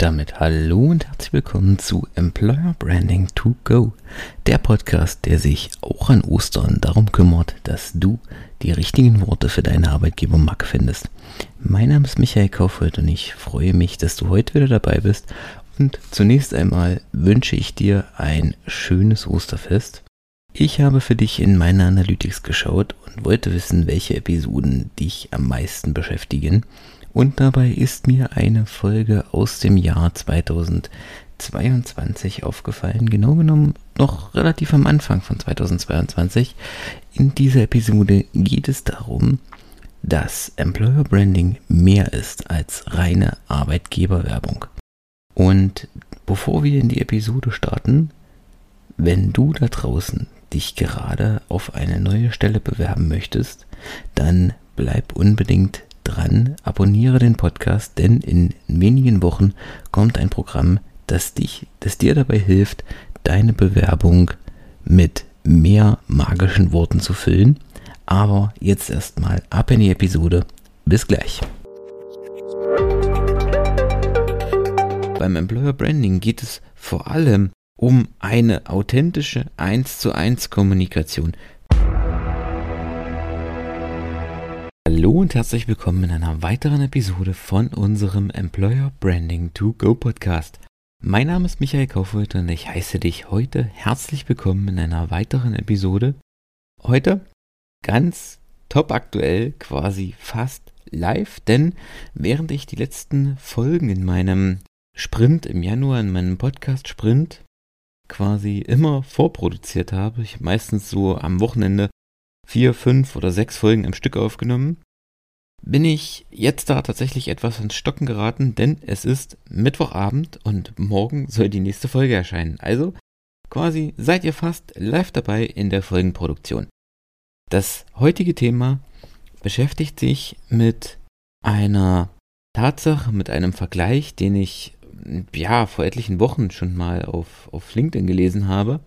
damit hallo und herzlich willkommen zu Employer Branding to Go, der Podcast, der sich auch an Ostern darum kümmert, dass du die richtigen Worte für deine Arbeitgebermarke findest. Mein Name ist Michael Kaufhold und ich freue mich, dass du heute wieder dabei bist. Und zunächst einmal wünsche ich dir ein schönes Osterfest. Ich habe für dich in meine Analytics geschaut und wollte wissen, welche Episoden dich am meisten beschäftigen. Und dabei ist mir eine Folge aus dem Jahr 2022 aufgefallen. Genau genommen noch relativ am Anfang von 2022. In dieser Episode geht es darum, dass Employer Branding mehr ist als reine Arbeitgeberwerbung. Und bevor wir in die Episode starten, wenn du da draußen dich gerade auf eine neue Stelle bewerben möchtest, dann bleib unbedingt dran, abonniere den Podcast, denn in wenigen Wochen kommt ein Programm, das dich, das dir dabei hilft, deine Bewerbung mit mehr magischen Worten zu füllen. Aber jetzt erstmal ab in die Episode. Bis gleich. Beim Employer Branding geht es vor allem um eine authentische 1 zu 1 Kommunikation Hallo und herzlich willkommen in einer weiteren Episode von unserem Employer Branding to Go Podcast. Mein Name ist Michael Kaufhold und ich heiße dich heute herzlich willkommen in einer weiteren Episode. Heute ganz top aktuell, quasi fast live, denn während ich die letzten Folgen in meinem Sprint im Januar, in meinem Podcast Sprint quasi immer vorproduziert habe, ich meistens so am Wochenende vier, fünf oder sechs Folgen im Stück aufgenommen, bin ich jetzt da tatsächlich etwas ins Stocken geraten, denn es ist Mittwochabend und morgen soll die nächste Folge erscheinen. Also quasi seid ihr fast live dabei in der Folgenproduktion. Das heutige Thema beschäftigt sich mit einer Tatsache, mit einem Vergleich, den ich ja vor etlichen Wochen schon mal auf, auf LinkedIn gelesen habe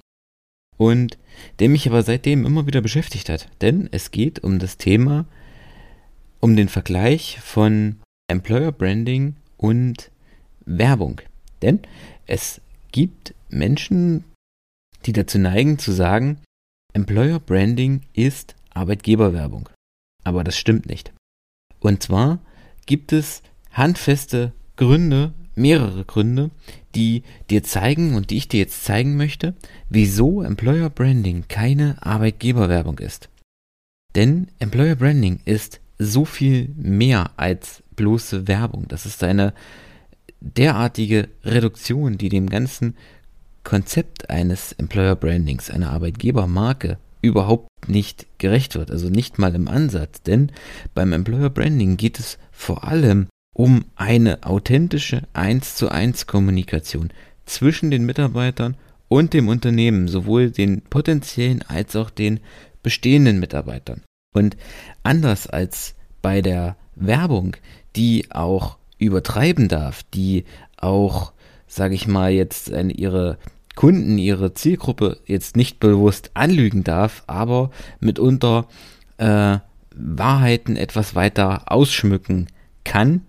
und der mich aber seitdem immer wieder beschäftigt hat. Denn es geht um das Thema, um den Vergleich von Employer Branding und Werbung. Denn es gibt Menschen, die dazu neigen zu sagen, Employer Branding ist Arbeitgeberwerbung. Aber das stimmt nicht. Und zwar gibt es handfeste Gründe, mehrere Gründe, die dir zeigen und die ich dir jetzt zeigen möchte, wieso Employer Branding keine Arbeitgeberwerbung ist. Denn Employer Branding ist so viel mehr als bloße Werbung. Das ist eine derartige Reduktion, die dem ganzen Konzept eines Employer Brandings, einer Arbeitgebermarke, überhaupt nicht gerecht wird. Also nicht mal im Ansatz. Denn beim Employer Branding geht es vor allem um eine authentische 1 zu 1 Kommunikation zwischen den Mitarbeitern und dem Unternehmen, sowohl den potenziellen als auch den bestehenden Mitarbeitern. Und anders als bei der Werbung, die auch übertreiben darf, die auch, sage ich mal, jetzt ihre Kunden, ihre Zielgruppe jetzt nicht bewusst anlügen darf, aber mitunter äh, Wahrheiten etwas weiter ausschmücken kann,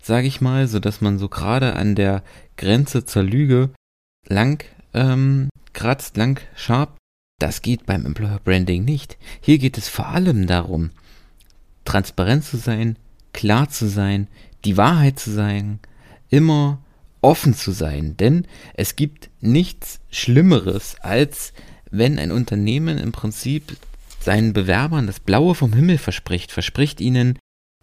sage ich mal, so dass man so gerade an der Grenze zur Lüge lang ähm, kratzt, lang scharf. Das geht beim Employer Branding nicht. Hier geht es vor allem darum, transparent zu sein, klar zu sein, die Wahrheit zu sagen, immer offen zu sein. Denn es gibt nichts Schlimmeres, als wenn ein Unternehmen im Prinzip seinen Bewerbern das Blaue vom Himmel verspricht, verspricht ihnen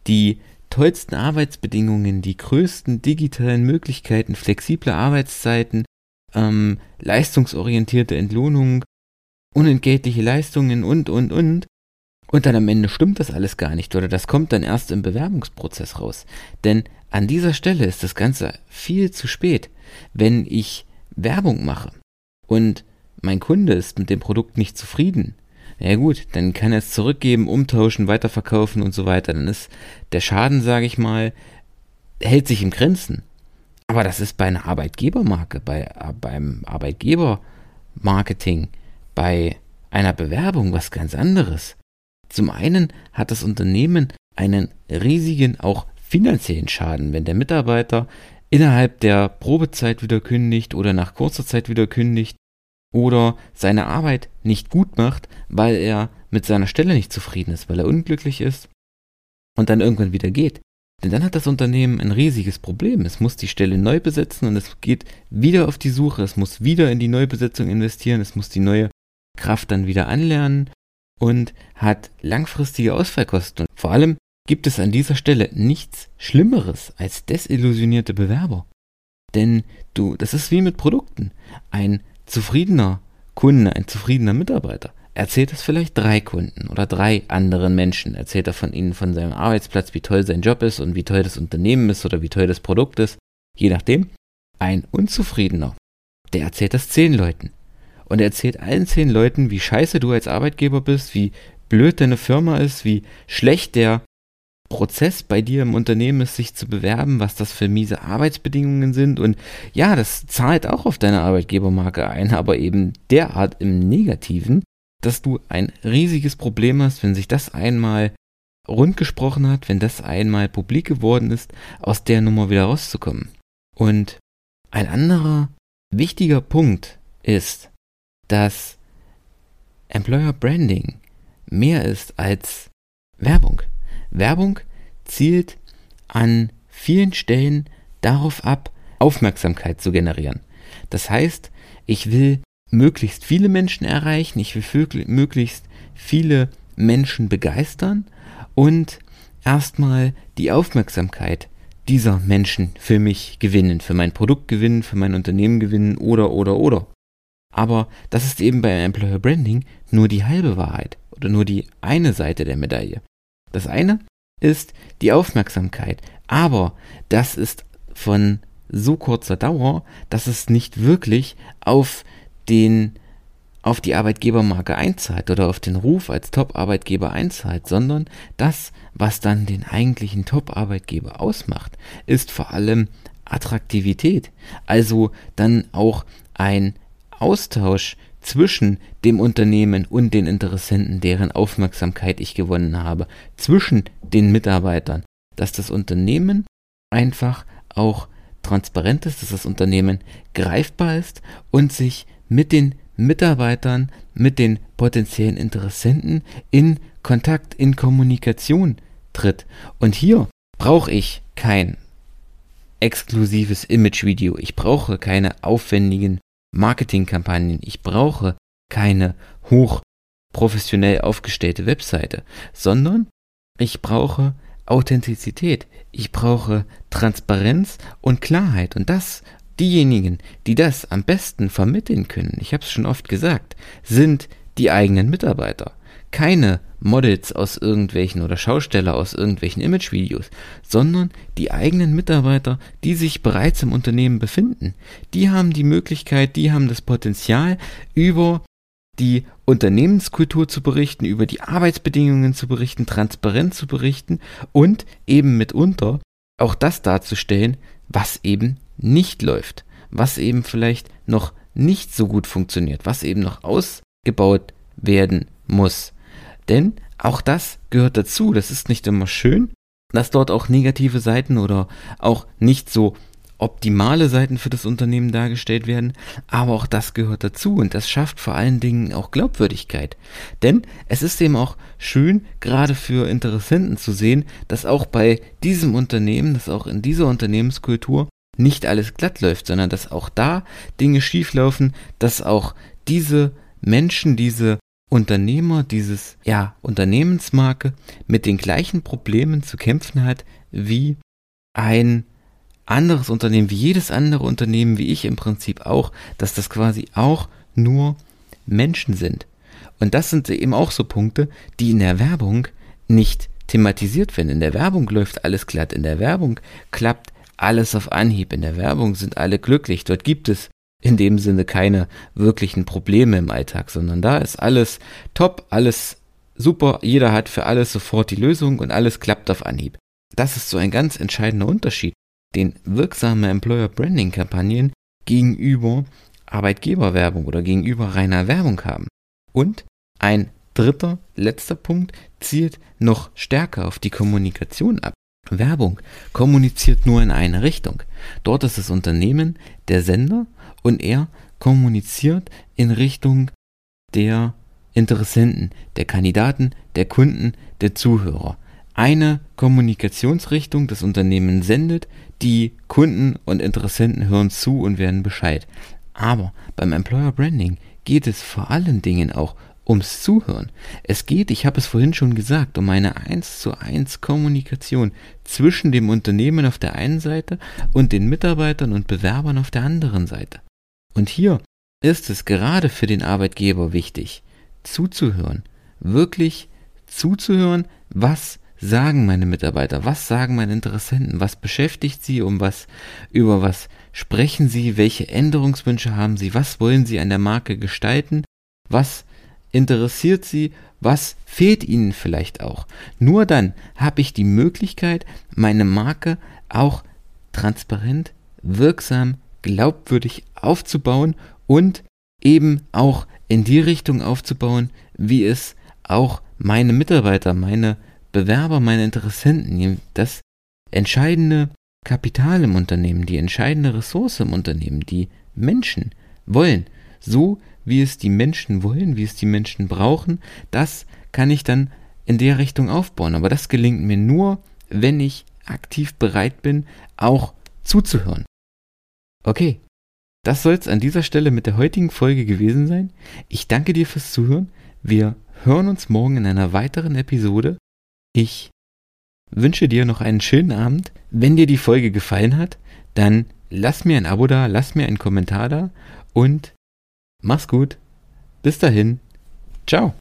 die tollsten Arbeitsbedingungen, die größten digitalen Möglichkeiten, flexible Arbeitszeiten, ähm, leistungsorientierte Entlohnung, unentgeltliche Leistungen und, und, und. Und dann am Ende stimmt das alles gar nicht oder das kommt dann erst im Bewerbungsprozess raus. Denn an dieser Stelle ist das Ganze viel zu spät. Wenn ich Werbung mache und mein Kunde ist mit dem Produkt nicht zufrieden, ja gut, dann kann er es zurückgeben, umtauschen, weiterverkaufen und so weiter. Dann ist der Schaden, sage ich mal, hält sich im Grenzen. Aber das ist bei einer Arbeitgebermarke, bei, äh, beim Arbeitgebermarketing, bei einer Bewerbung was ganz anderes. Zum einen hat das Unternehmen einen riesigen, auch finanziellen Schaden, wenn der Mitarbeiter innerhalb der Probezeit wieder kündigt oder nach kurzer Zeit wieder kündigt oder seine Arbeit nicht gut macht, weil er mit seiner Stelle nicht zufrieden ist, weil er unglücklich ist und dann irgendwann wieder geht. Denn dann hat das Unternehmen ein riesiges Problem. Es muss die Stelle neu besetzen und es geht wieder auf die Suche. Es muss wieder in die Neubesetzung investieren. Es muss die neue Kraft dann wieder anlernen und hat langfristige Ausfallkosten. Und vor allem gibt es an dieser Stelle nichts Schlimmeres als desillusionierte Bewerber. Denn du, das ist wie mit Produkten. Ein zufriedener Kunde, ein zufriedener Mitarbeiter erzählt es vielleicht drei Kunden oder drei anderen Menschen. Erzählt er von ihnen von seinem Arbeitsplatz, wie toll sein Job ist und wie toll das Unternehmen ist oder wie toll das Produkt ist. Je nachdem. Ein Unzufriedener, der erzählt das zehn Leuten. Und er erzählt allen zehn Leuten, wie scheiße du als Arbeitgeber bist, wie blöd deine Firma ist, wie schlecht der Prozess bei dir im Unternehmen ist, sich zu bewerben, was das für miese Arbeitsbedingungen sind. Und ja, das zahlt auch auf deine Arbeitgebermarke ein, aber eben derart im Negativen, dass du ein riesiges Problem hast, wenn sich das einmal rundgesprochen hat, wenn das einmal publik geworden ist, aus der Nummer wieder rauszukommen. Und ein anderer wichtiger Punkt ist, dass Employer Branding mehr ist als Werbung. Werbung zielt an vielen Stellen darauf ab, Aufmerksamkeit zu generieren. Das heißt, ich will möglichst viele Menschen erreichen, ich will möglichst viele Menschen begeistern und erstmal die Aufmerksamkeit dieser Menschen für mich gewinnen, für mein Produkt gewinnen, für mein Unternehmen gewinnen oder oder oder. Aber das ist eben bei Employer Branding nur die halbe Wahrheit oder nur die eine Seite der Medaille. Das eine ist die Aufmerksamkeit, aber das ist von so kurzer Dauer, dass es nicht wirklich auf den auf die Arbeitgebermarke einzahlt oder auf den Ruf als Top-Arbeitgeber einzahlt, sondern das, was dann den eigentlichen Top-Arbeitgeber ausmacht, ist vor allem Attraktivität. Also dann auch ein Austausch zwischen dem Unternehmen und den Interessenten, deren Aufmerksamkeit ich gewonnen habe, zwischen den Mitarbeitern, dass das Unternehmen einfach auch transparent ist, dass das Unternehmen greifbar ist und sich mit den Mitarbeitern, mit den potenziellen Interessenten in Kontakt, in Kommunikation tritt. Und hier brauche ich kein exklusives Image-Video. Ich brauche keine aufwendigen Marketingkampagnen. Ich brauche keine hoch professionell aufgestellte Webseite, sondern ich brauche Authentizität. Ich brauche Transparenz und Klarheit. Und das Diejenigen, die das am besten vermitteln können, ich habe es schon oft gesagt, sind die eigenen Mitarbeiter. Keine Models aus irgendwelchen oder Schausteller aus irgendwelchen Imagevideos, sondern die eigenen Mitarbeiter, die sich bereits im Unternehmen befinden. Die haben die Möglichkeit, die haben das Potenzial, über die Unternehmenskultur zu berichten, über die Arbeitsbedingungen zu berichten, transparent zu berichten und eben mitunter auch das darzustellen, was eben nicht läuft, was eben vielleicht noch nicht so gut funktioniert, was eben noch ausgebaut werden muss. Denn auch das gehört dazu. Das ist nicht immer schön, dass dort auch negative Seiten oder auch nicht so optimale Seiten für das Unternehmen dargestellt werden, aber auch das gehört dazu und das schafft vor allen Dingen auch Glaubwürdigkeit. Denn es ist eben auch schön, gerade für Interessenten zu sehen, dass auch bei diesem Unternehmen, dass auch in dieser Unternehmenskultur nicht alles glatt läuft, sondern dass auch da Dinge schieflaufen, dass auch diese Menschen, diese Unternehmer, dieses ja, Unternehmensmarke mit den gleichen Problemen zu kämpfen hat wie ein anderes Unternehmen, wie jedes andere Unternehmen, wie ich im Prinzip auch, dass das quasi auch nur Menschen sind. Und das sind eben auch so Punkte, die in der Werbung nicht thematisiert werden. In der Werbung läuft alles glatt. In der Werbung klappt alles auf Anhieb. In der Werbung sind alle glücklich. Dort gibt es in dem Sinne keine wirklichen Probleme im Alltag, sondern da ist alles top, alles super. Jeder hat für alles sofort die Lösung und alles klappt auf Anhieb. Das ist so ein ganz entscheidender Unterschied den wirksame Employer Branding Kampagnen gegenüber Arbeitgeberwerbung oder gegenüber reiner Werbung haben. Und ein dritter, letzter Punkt zielt noch stärker auf die Kommunikation ab. Werbung kommuniziert nur in eine Richtung. Dort ist das Unternehmen der Sender und er kommuniziert in Richtung der Interessenten, der Kandidaten, der Kunden, der Zuhörer. Eine Kommunikationsrichtung das Unternehmen sendet, die Kunden und Interessenten hören zu und werden Bescheid. Aber beim Employer Branding geht es vor allen Dingen auch ums Zuhören. Es geht, ich habe es vorhin schon gesagt, um eine 1 zu 1 Kommunikation zwischen dem Unternehmen auf der einen Seite und den Mitarbeitern und Bewerbern auf der anderen Seite. Und hier ist es gerade für den Arbeitgeber wichtig, zuzuhören, wirklich zuzuhören, was sagen meine Mitarbeiter, was sagen meine Interessenten, was beschäftigt sie, um was, über was sprechen sie, welche Änderungswünsche haben sie, was wollen sie an der Marke gestalten, was interessiert sie, was fehlt ihnen vielleicht auch. Nur dann habe ich die Möglichkeit, meine Marke auch transparent, wirksam, glaubwürdig aufzubauen und eben auch in die Richtung aufzubauen, wie es auch meine Mitarbeiter, meine Bewerber, meine Interessenten, das entscheidende Kapital im Unternehmen, die entscheidende Ressource im Unternehmen, die Menschen wollen, so wie es die Menschen wollen, wie es die Menschen brauchen, das kann ich dann in der Richtung aufbauen. Aber das gelingt mir nur, wenn ich aktiv bereit bin, auch zuzuhören. Okay, das soll es an dieser Stelle mit der heutigen Folge gewesen sein. Ich danke dir fürs Zuhören. Wir hören uns morgen in einer weiteren Episode. Ich wünsche dir noch einen schönen Abend. Wenn dir die Folge gefallen hat, dann lass mir ein Abo da, lass mir einen Kommentar da und mach's gut. Bis dahin. Ciao.